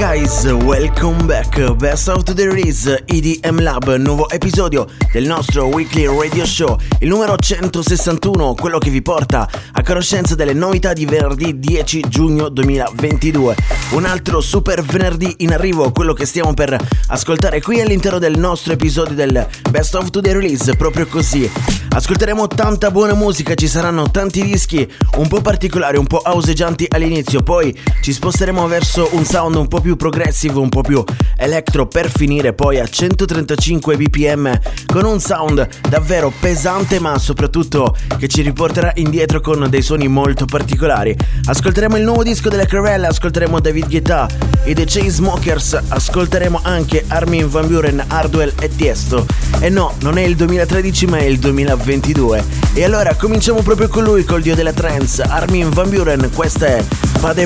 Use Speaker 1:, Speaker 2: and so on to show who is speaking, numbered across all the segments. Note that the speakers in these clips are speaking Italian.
Speaker 1: guys, welcome back. Best of the Release EDM Lab, nuovo episodio del nostro weekly radio show, il numero 161, quello che vi porta a conoscenza delle novità di venerdì 10 giugno 2022. Un altro super venerdì in arrivo, quello che stiamo per ascoltare qui all'interno del nostro episodio del Best of the Release, proprio così. Ascolteremo tanta buona musica, ci saranno tanti dischi un po' particolari, un po' auseggianti all'inizio, poi ci sposteremo verso un sound un po' più progressive, un po' più electro per finire poi a 135 bpm con un sound davvero pesante ma soprattutto che ci riporterà indietro con dei suoni molto particolari. Ascolteremo il nuovo disco delle Carella, ascolteremo David Guetta e The Chainsmokers, ascolteremo anche Armin Van Buren, Hardwell e Tiesto. E no, non è il 2013 ma è il 2022. E allora cominciamo proprio con lui, col dio della trance, Armin Van Buren, questa è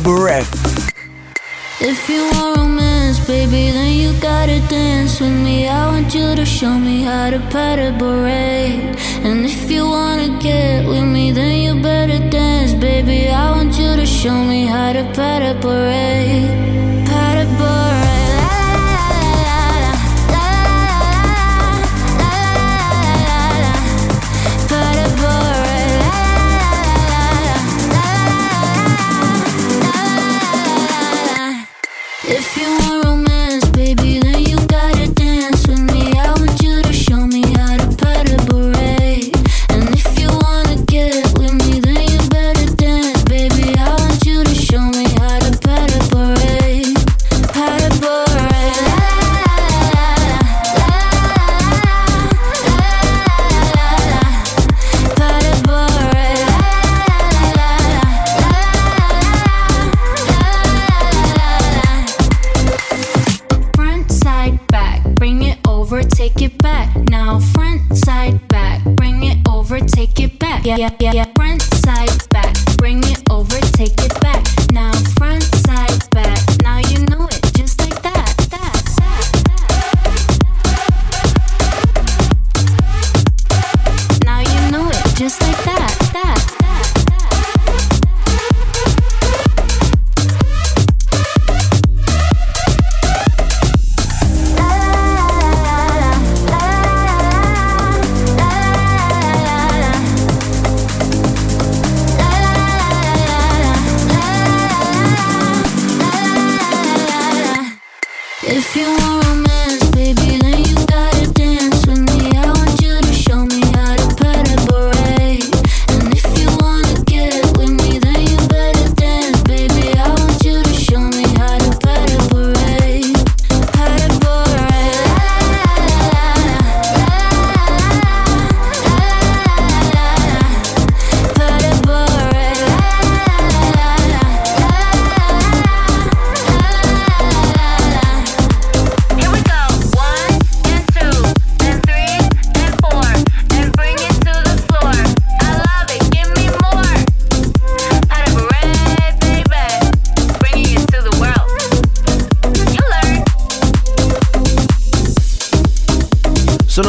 Speaker 1: Burek.
Speaker 2: If you want romance, baby, then you gotta dance with me. I want you to show me how to beret. And if you wanna get with me, then you better dance, baby. I want you to show me how to pat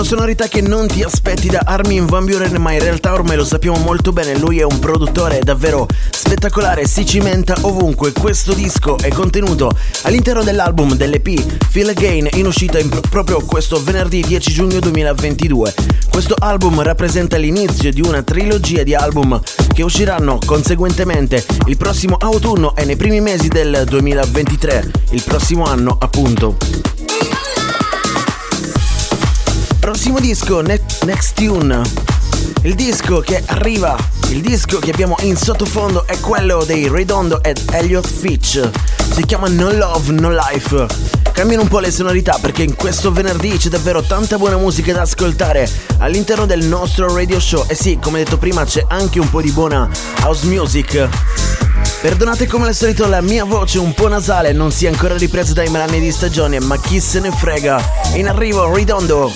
Speaker 1: sonorità che non ti aspetti da Armin Van Buren, ma in realtà ormai lo sappiamo molto bene, lui è un produttore davvero spettacolare, si cimenta ovunque. Questo disco è contenuto all'interno dell'album dell'EP Feel Again in uscita in pro- proprio questo venerdì 10 giugno 2022. Questo album rappresenta l'inizio di una trilogia di album che usciranno conseguentemente il prossimo autunno e nei primi mesi del 2023, il prossimo anno appunto. Prossimo disco, Ne- Next Tune. Il disco che arriva, il disco che abbiamo in sottofondo è quello dei Redondo ed Elliot Fitch. Si chiama No Love, No Life.
Speaker 3: Cambiano un po' le sonorità perché in questo venerdì c'è davvero tanta buona musica da ascoltare all'interno del nostro radio show. E sì, come detto prima, c'è anche un po' di buona house music. Perdonate come al solito la mia voce un po' nasale, non si è ancora ripresa dai malanni di stagione, ma chi se ne frega. In arrivo, ridondo.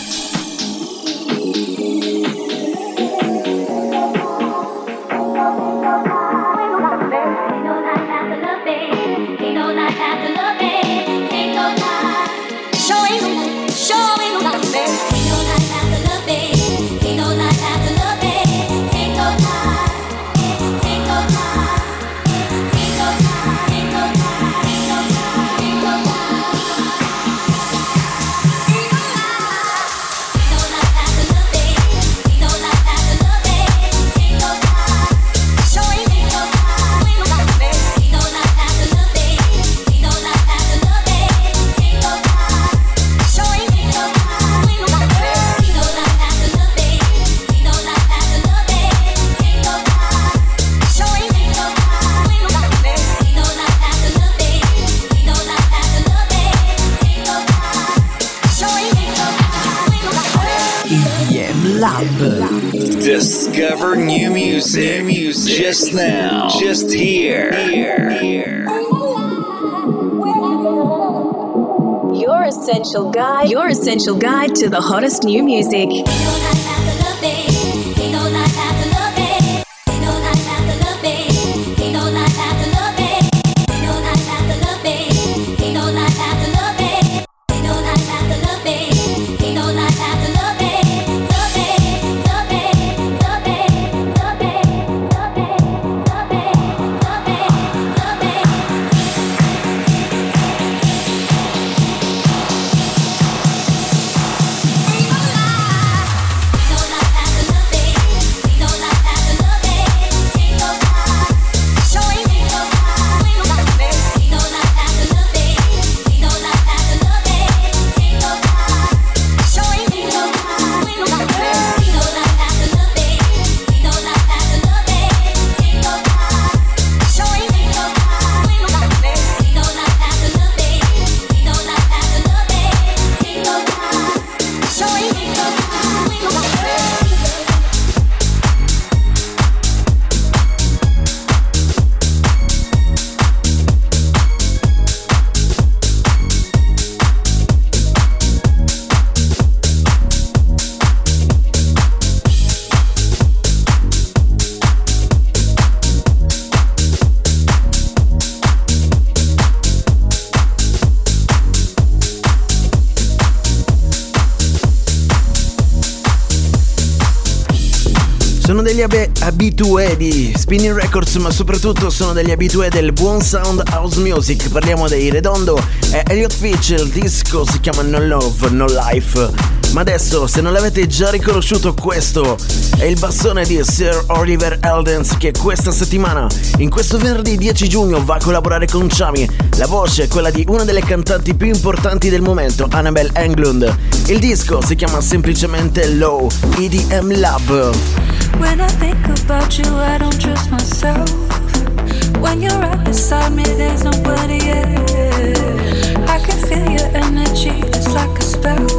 Speaker 1: Essential guide. Your essential guide to the hottest new music. Abitué di Spinning Records, ma soprattutto sono degli abitué del buon sound house music. Parliamo dei Redondo e Elliot Fitch, il disco si chiama No Love, No Life. Ma adesso, se non l'avete già riconosciuto, questo è il bassone di Sir Oliver Eldens che questa settimana, in questo venerdì 10 giugno, va a collaborare con Chami. La voce è quella di una delle cantanti più importanti del momento, Annabelle Englund. Il disco si chiama semplicemente Low EDM Lab.
Speaker 4: When I think about you, I don't trust myself. When you're right beside me, there's nobody else. I can feel your energy, it's like a spell.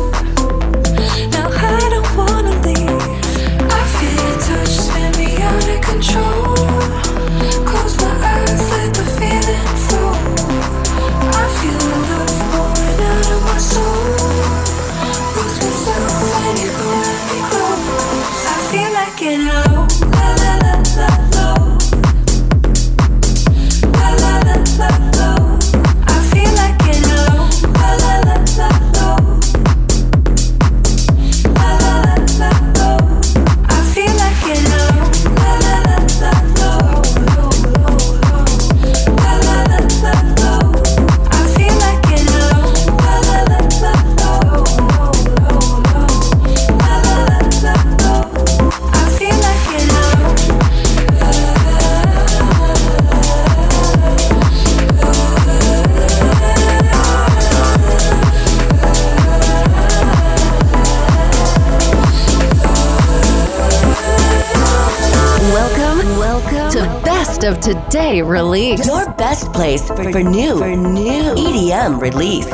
Speaker 4: Of today release.
Speaker 5: Your best place for, for new, for new EDM release.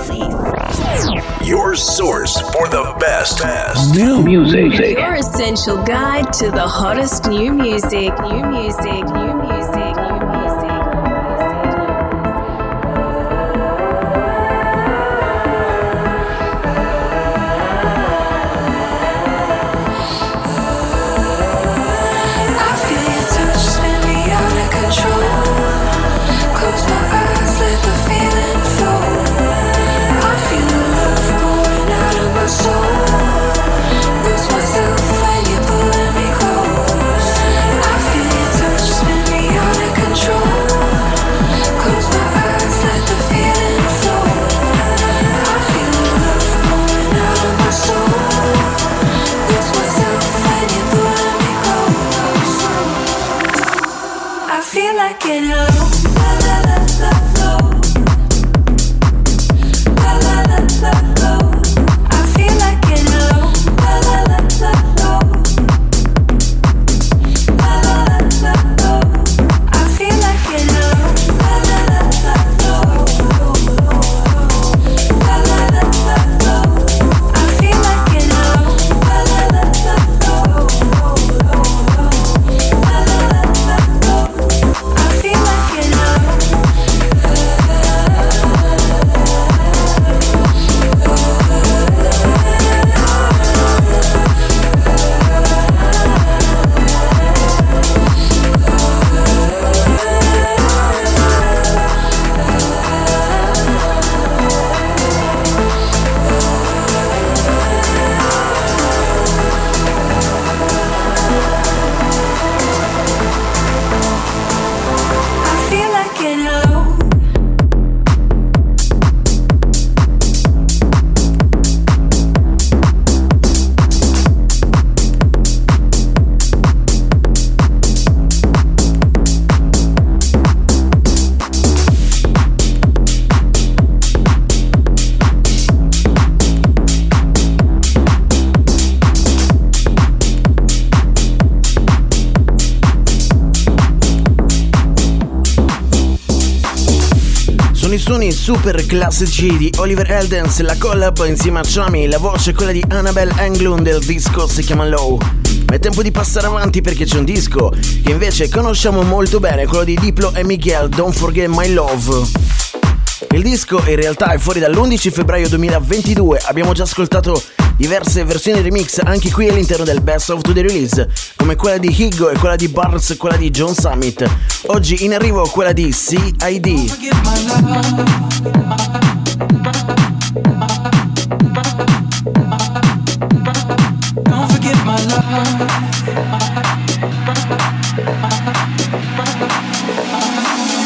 Speaker 6: Your source for the best, best new music.
Speaker 4: Your essential guide to the hottest new music. New music. New music.
Speaker 1: Super classici di Oliver Eldens, la collab insieme a Chami, la voce è quella di Annabelle Englund, il disco si chiama Low. Ma è tempo di passare avanti perché c'è un disco che invece conosciamo molto bene, quello di Diplo e Miguel, Don't Forget My Love. Il disco in realtà è fuori dall'11 febbraio 2022, abbiamo già ascoltato diverse versioni remix anche qui all'interno del Best of the Release, come quella di Higgo e quella di Barnes e quella di John Summit. Oggi in arrivo quella di CID.
Speaker 7: Don't forget my love.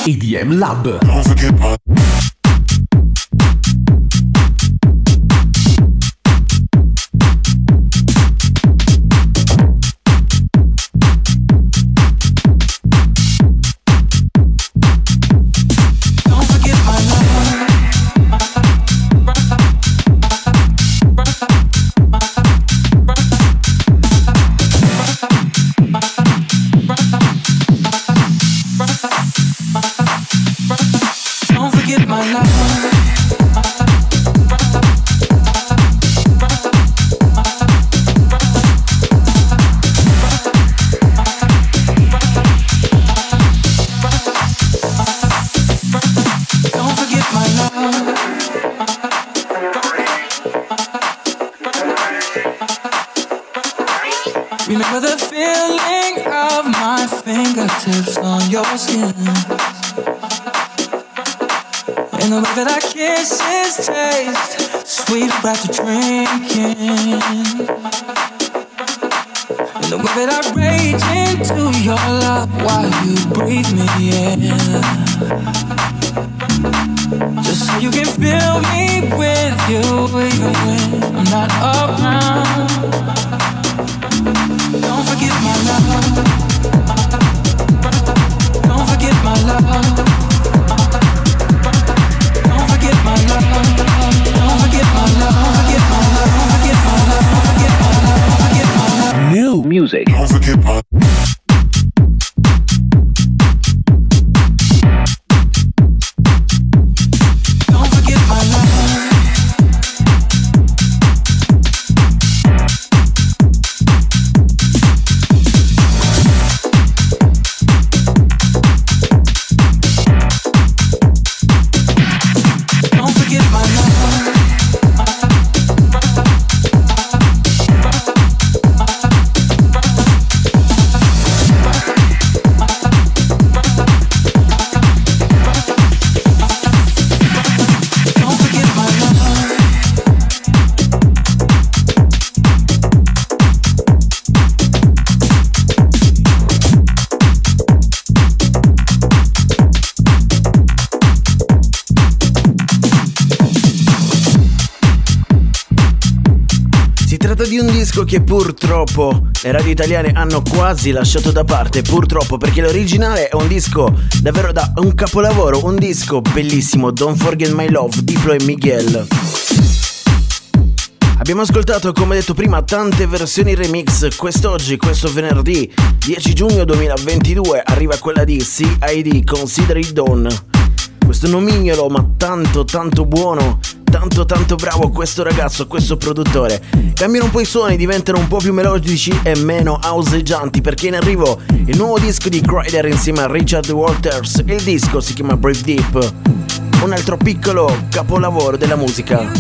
Speaker 8: EDM Lab.
Speaker 6: Music.
Speaker 8: Che purtroppo le radio italiane hanno quasi lasciato da parte, purtroppo perché l'originale è un disco davvero da un capolavoro, un disco bellissimo, Don't Forget My Love, Diplo e Miguel. Abbiamo ascoltato, come detto prima, tante versioni remix. Quest'oggi, questo venerdì 10 giugno 2022, arriva quella di CID Consider It Done. Questo nomignolo, ma tanto tanto buono, tanto tanto bravo questo ragazzo, questo produttore. Cambiano un po' i suoni, diventano un po' più melodici e meno houseggianti perché in arrivo il nuovo disco di Crider insieme a Richard Walters. Il disco si chiama Brave Deep. Un altro piccolo capolavoro della musica.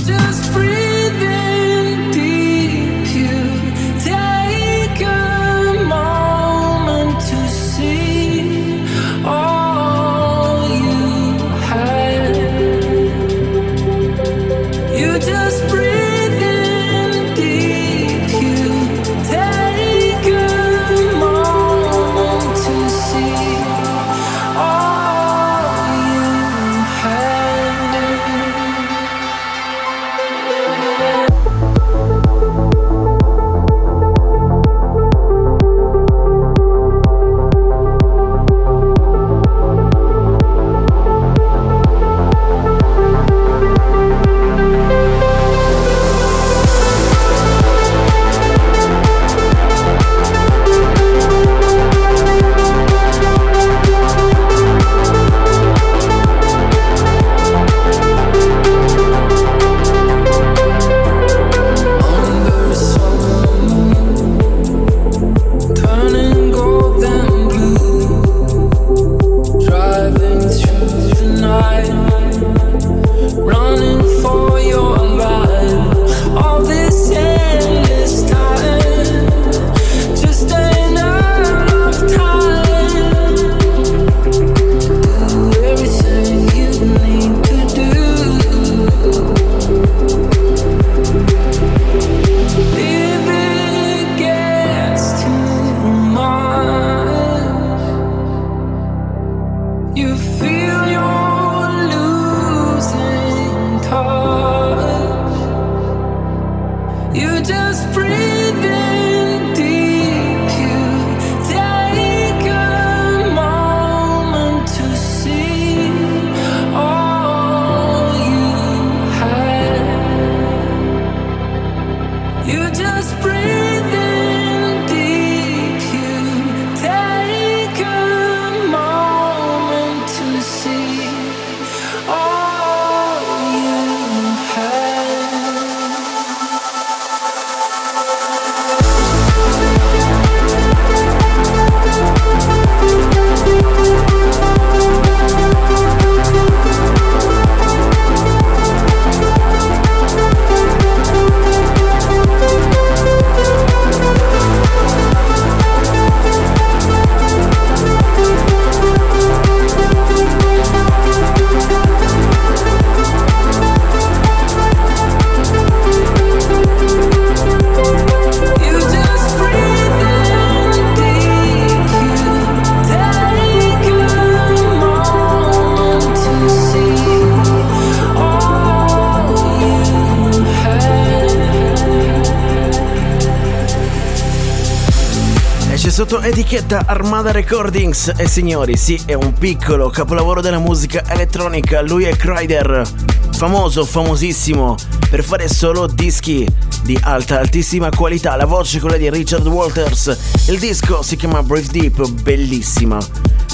Speaker 8: Armada Recordings e signori, sì, è un piccolo capolavoro della musica elettronica. Lui è Kryder, famoso, famosissimo per fare solo dischi di alta, altissima qualità. La voce è quella di Richard Walters. Il disco si chiama Brave Deep, bellissima.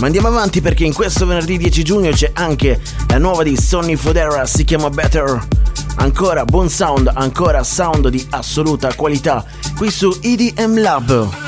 Speaker 8: Ma andiamo avanti perché in questo venerdì 10 giugno c'è anche la nuova di Sonny Fodera, si chiama Better. Ancora buon sound, ancora sound di assoluta qualità qui su EDM Lab.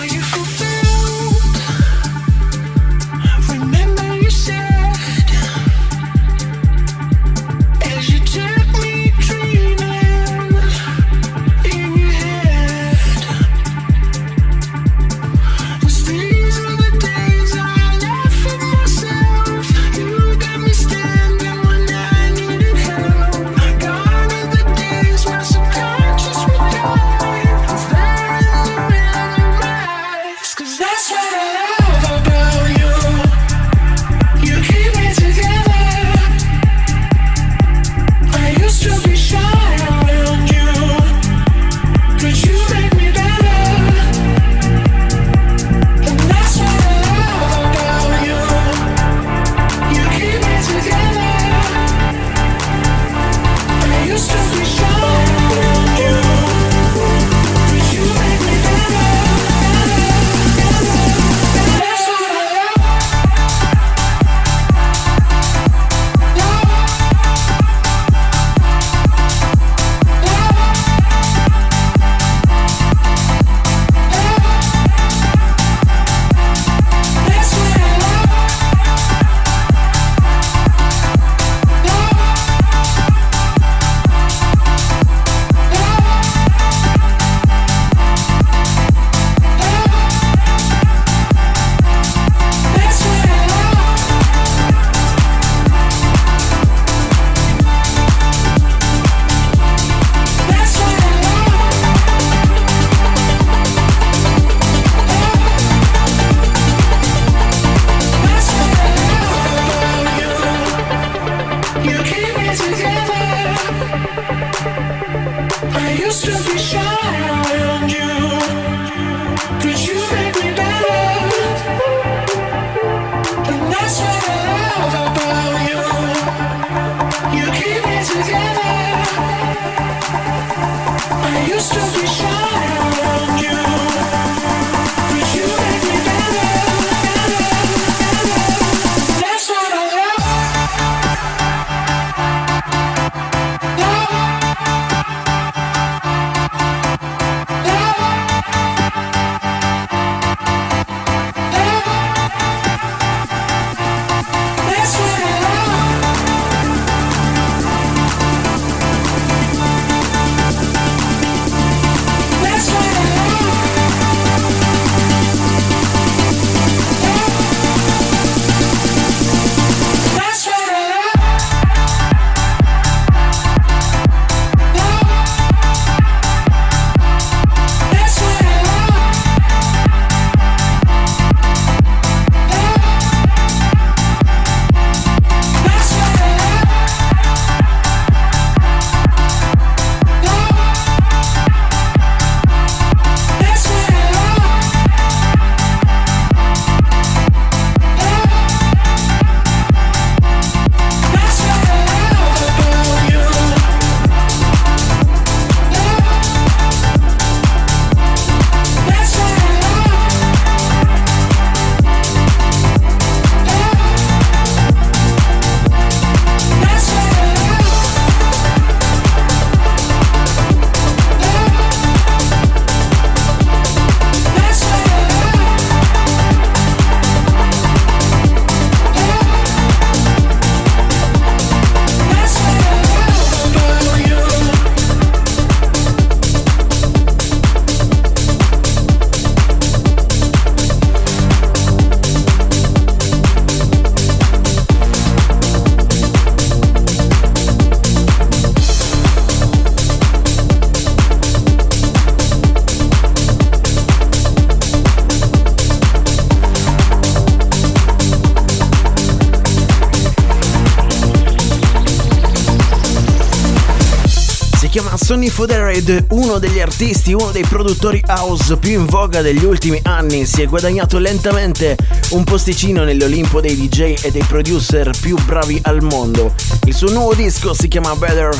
Speaker 9: Sonny Fodera ed uno degli artisti, uno dei produttori house più in voga degli ultimi anni, si è guadagnato lentamente un posticino nell'Olimpo dei DJ e dei producer più bravi al mondo. Il suo nuovo disco si chiama Better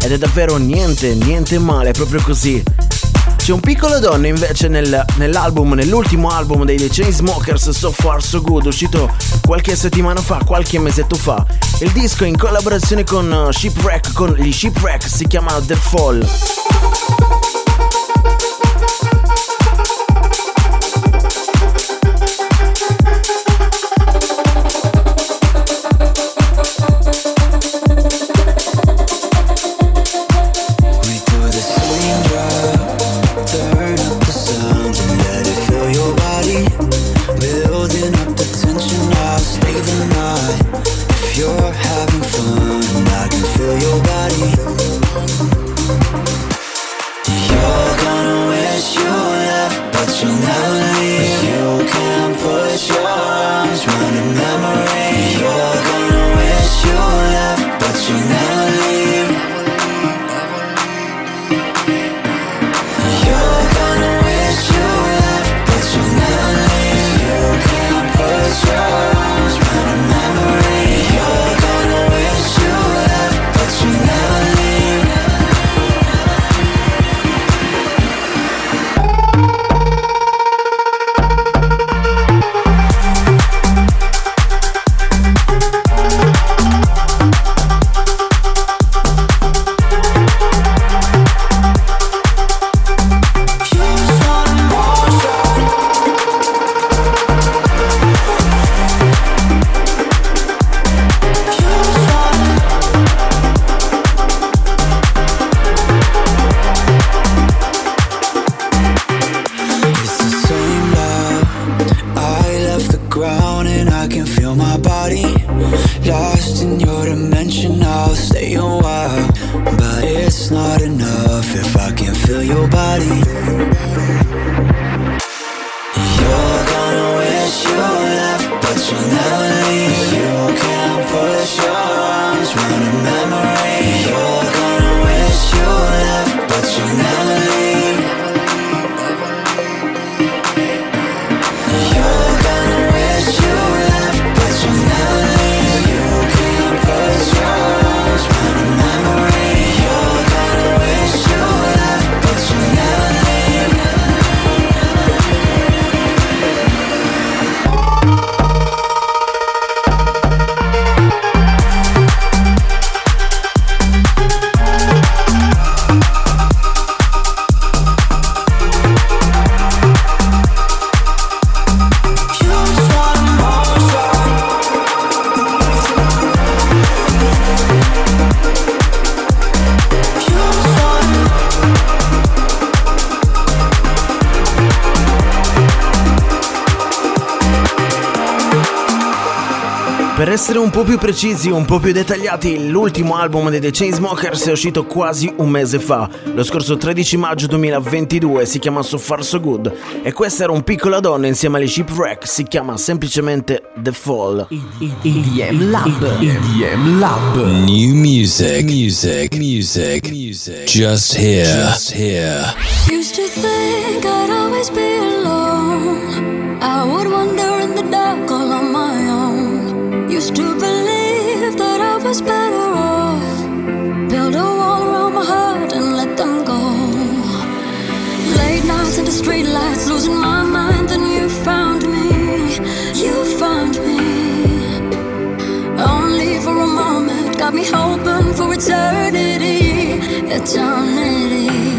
Speaker 9: ed è davvero niente, niente male, proprio così. C'è un piccolo donno invece nel, nell'album, nell'ultimo album dei The Chainsmokers So Far So Good, uscito qualche settimana fa, qualche mesetto fa. Il disco in collaborazione con uh, Shipwreck, con gli Shipwreck, si chiama The Fall.
Speaker 1: Per essere un po' più precisi, un po' più dettagliati, l'ultimo album dei The Chainsmokers è uscito quasi un mese fa, lo scorso 13 maggio 2022, si chiama So Far So Good e questa era un piccola donna insieme agli Shipwreck, si chiama semplicemente The Fall.
Speaker 8: EDM Lab. EDM Lab.
Speaker 6: New music, music, music, music. Just here, just here.
Speaker 2: Used to think I'd always be got me hoping for eternity. Eternity.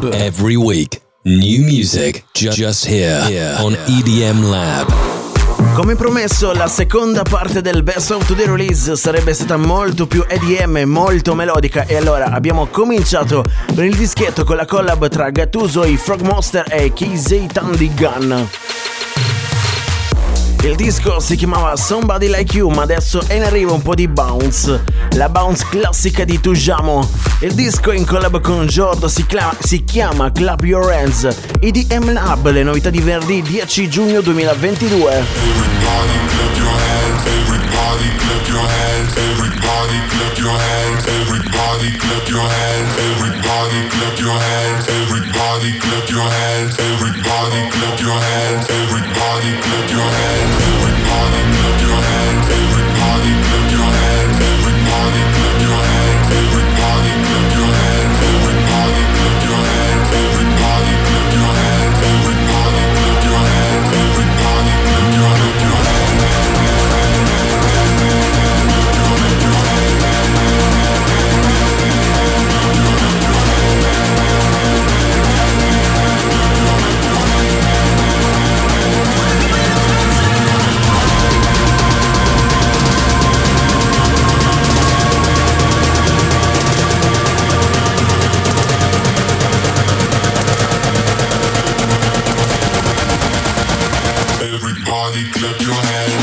Speaker 8: Lab.
Speaker 6: Every week, new music ju- just here, on EDM Lab.
Speaker 1: Come promesso, la seconda parte del Best of the Release sarebbe stata molto più EDM, molto melodica e allora abbiamo cominciato con il dischetto con la collab tra Gattuso, i Frog Monster e Casey Tandy Gun. Il disco si chiamava Somebody Like You, ma adesso è in arrivo un po' di bounce. La bounce classica di Tujamo. Il disco in collab con Giordo si, cla- si chiama Clap Your Hands. EDM Lab, le novità di venerdì 10 giugno 2022.
Speaker 10: everybody clap your hands, everybody clap your hands, everybody clap your hands, everybody clap your hands, everybody clap your hands, everybody clap your hands, everybody clap your hands, everybody clap your hands.
Speaker 1: Clap your hands.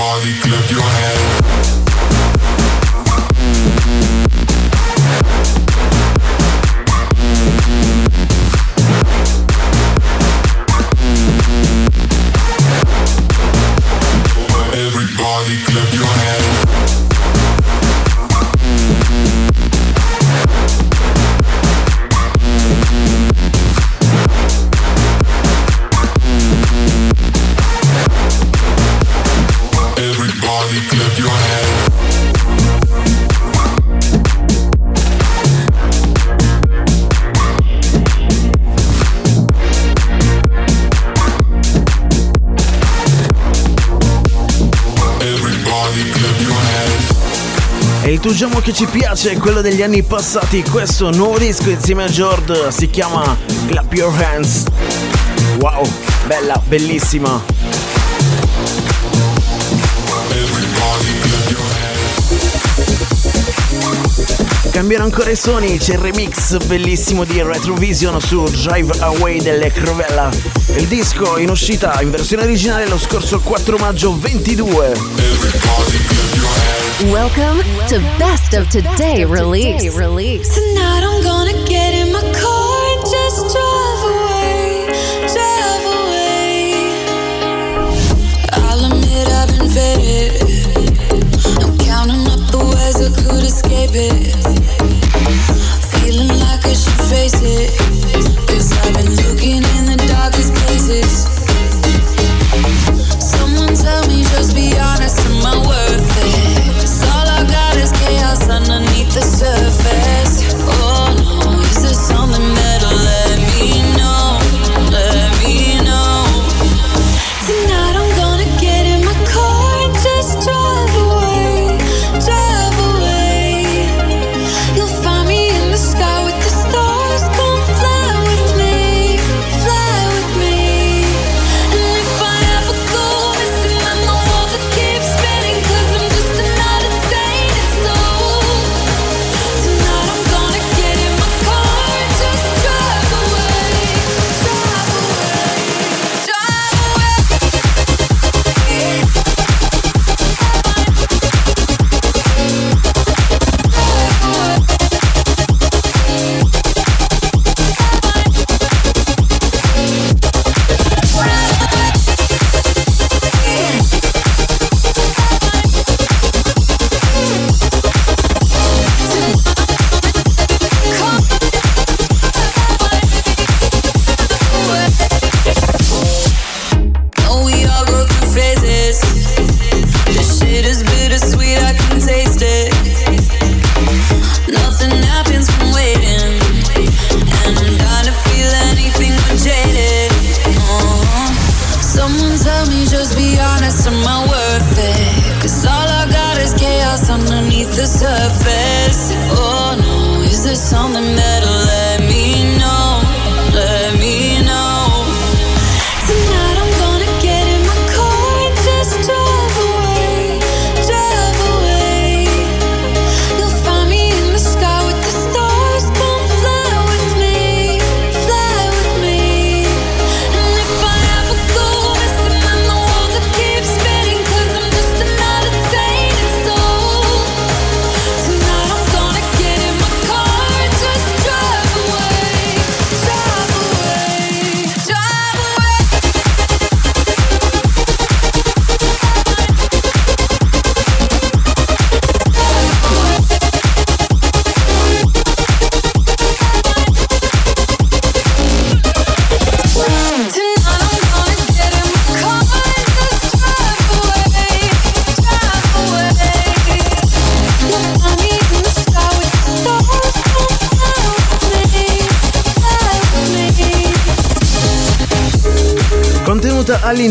Speaker 1: Everybody clap your hands. Gioco che ci piace quello degli anni passati. Questo nuovo disco insieme a Jord si chiama Clap Your Hands. Wow, bella, bellissima. Cambiano ancora i suoni, c'è il remix bellissimo di Retrovision su Drive Away delle Crovella. Il disco in uscita in versione originale lo scorso 4 maggio 22.
Speaker 10: Everybody clap your hands.
Speaker 11: Welcome to Best of Today Release.
Speaker 8: Tonight I'm gonna get in my car and just drive away, drive away. I'll admit I've been faded. I'm counting up the ways I could escape it. Feeling like I should face it. Cause I've been looking in the darkest places. Someone tell me, just be honest, am I worth the surface.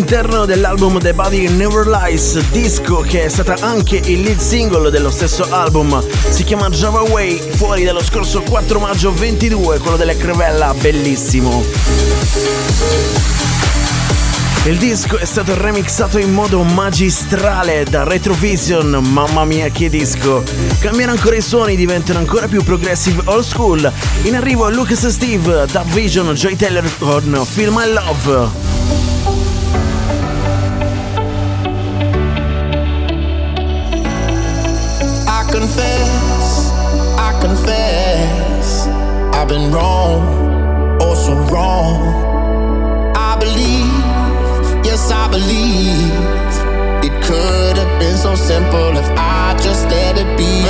Speaker 1: All'interno dell'album The Body Never Lies, disco che è stata anche il lead single dello stesso album, si chiama Java Way, fuori dallo scorso 4 maggio 22, quello delle Crevella, bellissimo. Il disco è stato remixato in modo magistrale da Retrovision, mamma mia che disco! Cambiano ancora i suoni, diventano ancora più progressive old school. In arrivo Lucas Steve, Dub Vision, Joy Taylor con Feel My Love.
Speaker 12: Wrong, oh so wrong. I believe, yes I believe, it could have been so simple if I just let it be.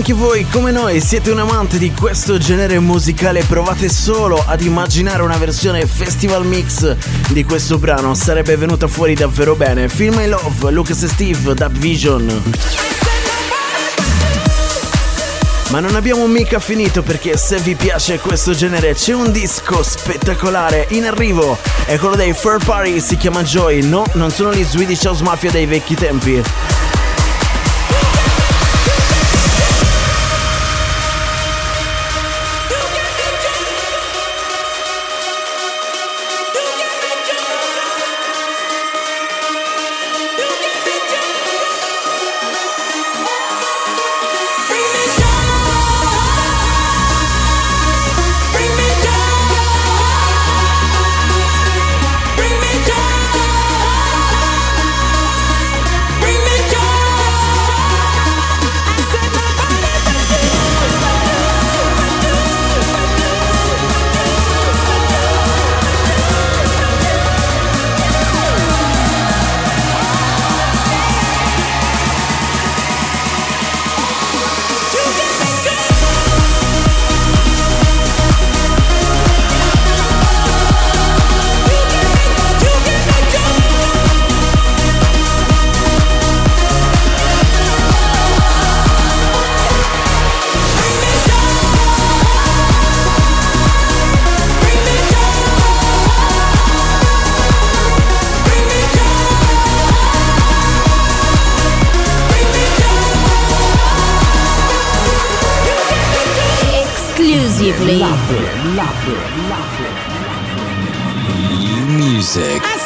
Speaker 1: Anche voi, come noi, siete un amante di questo genere musicale, provate solo ad immaginare una versione festival mix di questo brano, sarebbe venuta fuori davvero bene. Film I Love, Lucas e Steve, Dub Vision. Ma non abbiamo mica finito perché se vi piace questo genere c'è un disco spettacolare in arrivo. È quello dei Fur Party, si chiama Joy. No, non sono gli Swedish House Mafia dei vecchi tempi.
Speaker 13: Me.
Speaker 14: New music.
Speaker 15: I said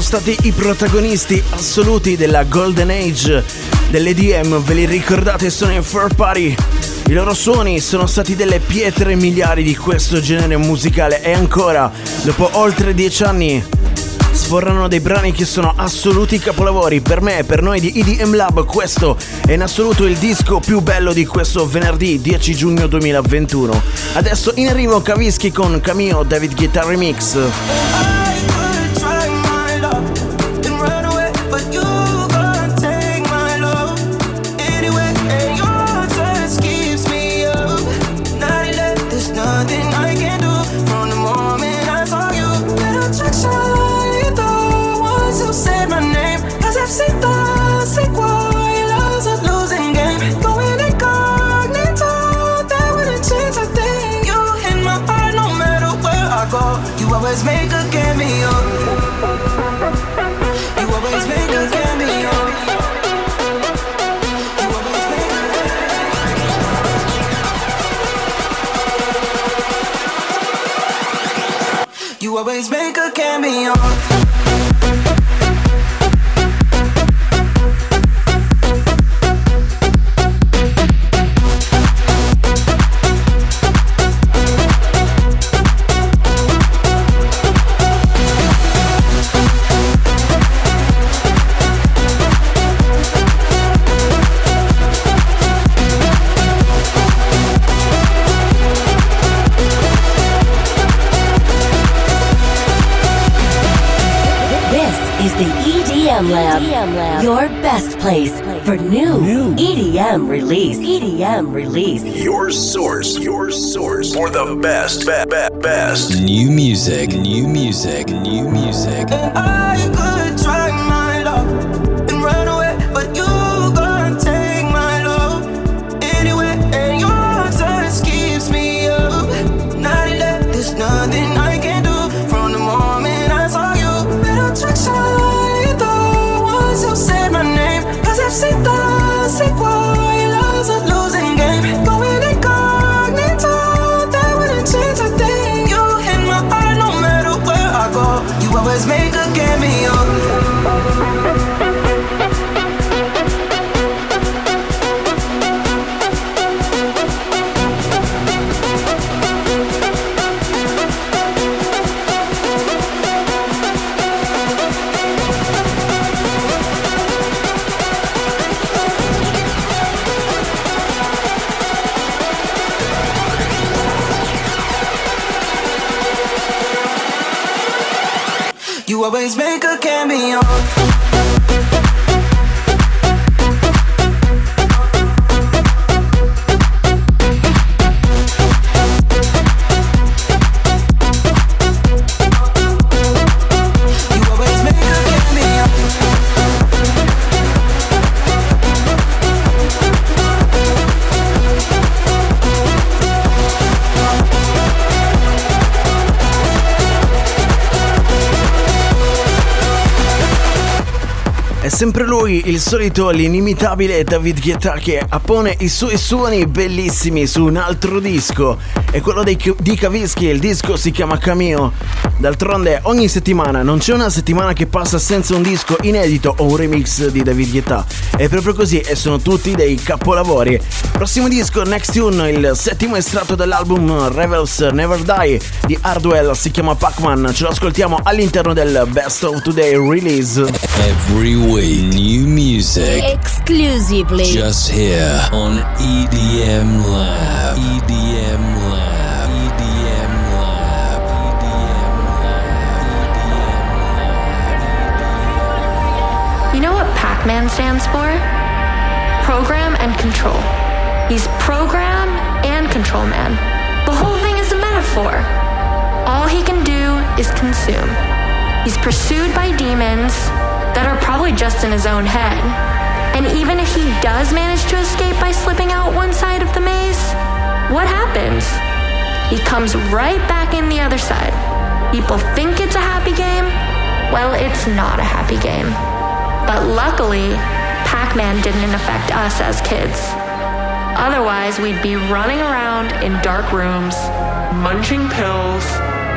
Speaker 1: Sono stati i protagonisti assoluti della Golden Age dell'EDM, ve li ricordate? Sono in Fur Party. I loro suoni sono stati delle pietre miliari di questo genere musicale e ancora, dopo oltre dieci anni, sforrano dei brani che sono assoluti capolavori. Per me, per noi di EDM Lab, questo è in assoluto il disco più bello di questo venerdì 10 giugno 2021. Adesso in arrivo Kaviski con Cameo David Guitar Remix.
Speaker 16: Cameo.
Speaker 17: EDM Lab, your best place for new, EDM release. EDM release.
Speaker 14: Your source, your source for the best, be- be- best new music, new music, new music.
Speaker 1: Sempre lui, il solito, l'inimitabile David Guetta che appone i suoi suoni bellissimi su un altro disco. È quello dei, di Kavinsky, il disco si chiama Cameo. D'altronde ogni settimana non c'è una settimana che passa senza un disco inedito o un remix di David Guetta. È proprio così e sono tutti dei capolavori. Prossimo disco, Next Tune, il settimo estratto dall'album Revels Never Die di Hardwell, si chiama Pac-Man. Ce lo ascoltiamo all'interno del Best of Today release.
Speaker 6: Every week, new music.
Speaker 17: Exclusively.
Speaker 6: Just here on EDM Lab. EDM Lab. EDM Lab. EDM Lab.
Speaker 18: You know what Pac Man stands for? Program and control. He's program and control man. The whole thing is a metaphor. All he can do is consume. He's pursued by demons that are probably just in his own head. And even if he does manage to escape by slipping out one side of the maze, what happens? He comes right back in the other side. People think it's a happy game. Well, it's not a happy game. But luckily, Pac Man didn't affect us as kids. Otherwise, we'd be running around in dark rooms,
Speaker 19: munching pills,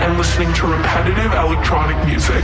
Speaker 19: and listening to repetitive electronic music.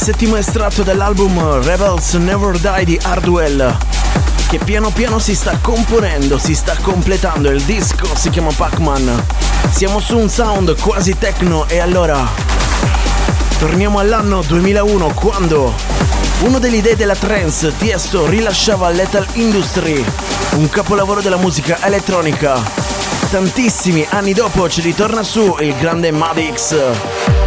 Speaker 1: settimo estratto dell'album Rebels Never Die di Hardwell che piano piano si sta componendo, si sta completando. Il disco si chiama Pac-Man. Siamo su un sound quasi techno e allora torniamo all'anno 2001 quando uno degli dei della trance, Tiesto, rilasciava Lethal Industry, un capolavoro della musica elettronica. Tantissimi anni dopo ci ritorna su il grande Madix.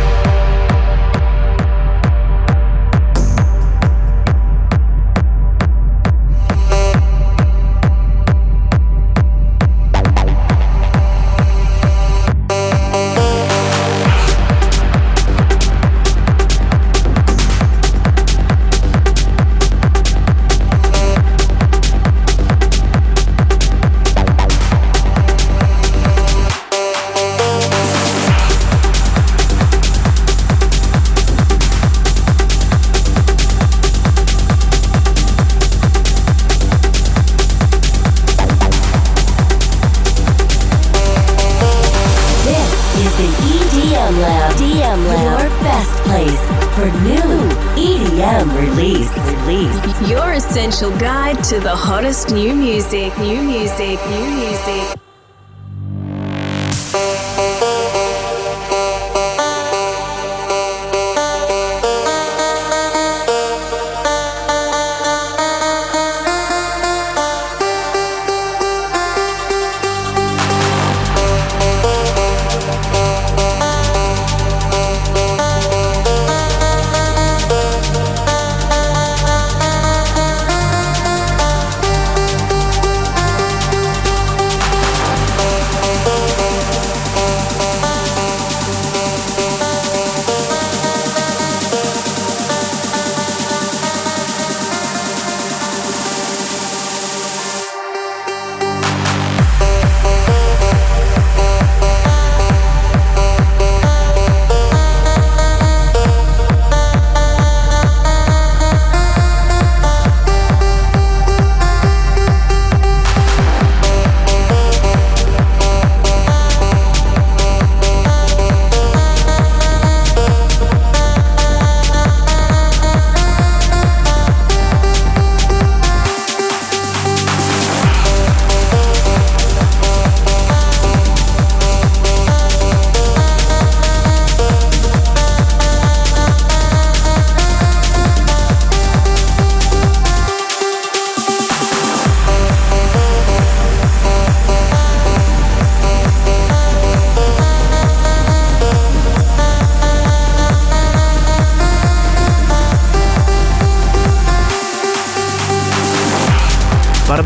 Speaker 4: Hottest new music, new music, new music.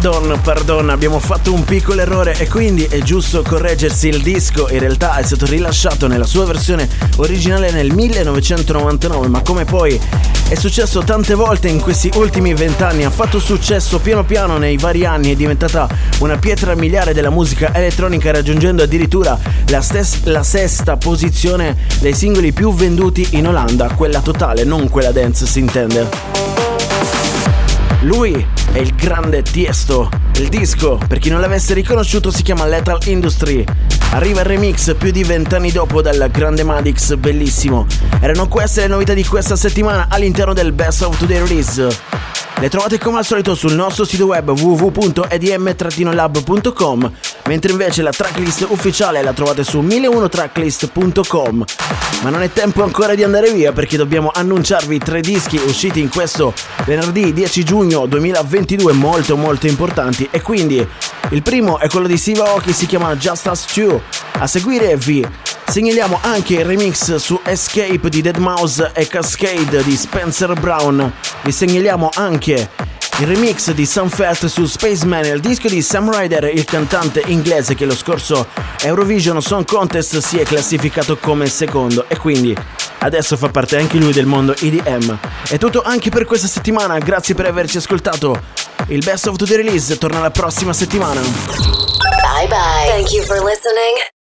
Speaker 1: Pardon, pardon, abbiamo fatto un piccolo errore e quindi è giusto correggersi. Il disco in realtà è stato rilasciato nella sua versione originale nel 1999, ma come poi è successo tante volte in questi ultimi vent'anni, ha fatto successo piano piano nei vari anni, è diventata una pietra miliare della musica elettronica, raggiungendo addirittura la, stes- la sesta posizione dei singoli più venduti in Olanda, quella totale, non quella dance si intende. Lui è il grande Tiesto. Il disco, per chi non l'avesse riconosciuto, si chiama Lethal Industry. Arriva il remix più di vent'anni dopo dal grande Madix, bellissimo. Erano queste le novità di questa settimana all'interno del Best of Today Release. Le trovate come al solito sul nostro sito web www.edm-lab.com mentre invece la tracklist ufficiale la trovate su 1001tracklist.com. Ma non è tempo ancora di andare via perché dobbiamo annunciarvi tre dischi usciti in questo venerdì 10 giugno 2022 molto molto importanti e quindi il primo è quello di Steve Aoki, si chiama Just Us 2. A seguire vi segnaliamo anche il remix su Escape di Dead Mouse e Cascade di Spencer Brown. Vi segnaliamo anche il remix di Sam Felt su Spaceman, il disco di Sam Ryder, il cantante inglese che lo scorso Eurovision Song Contest si è classificato come secondo e quindi adesso fa parte anche lui del mondo EDM. È tutto anche per questa settimana, grazie per averci ascoltato. Il Best of the Release torna la prossima settimana.
Speaker 5: Bye bye. Thank you for listening.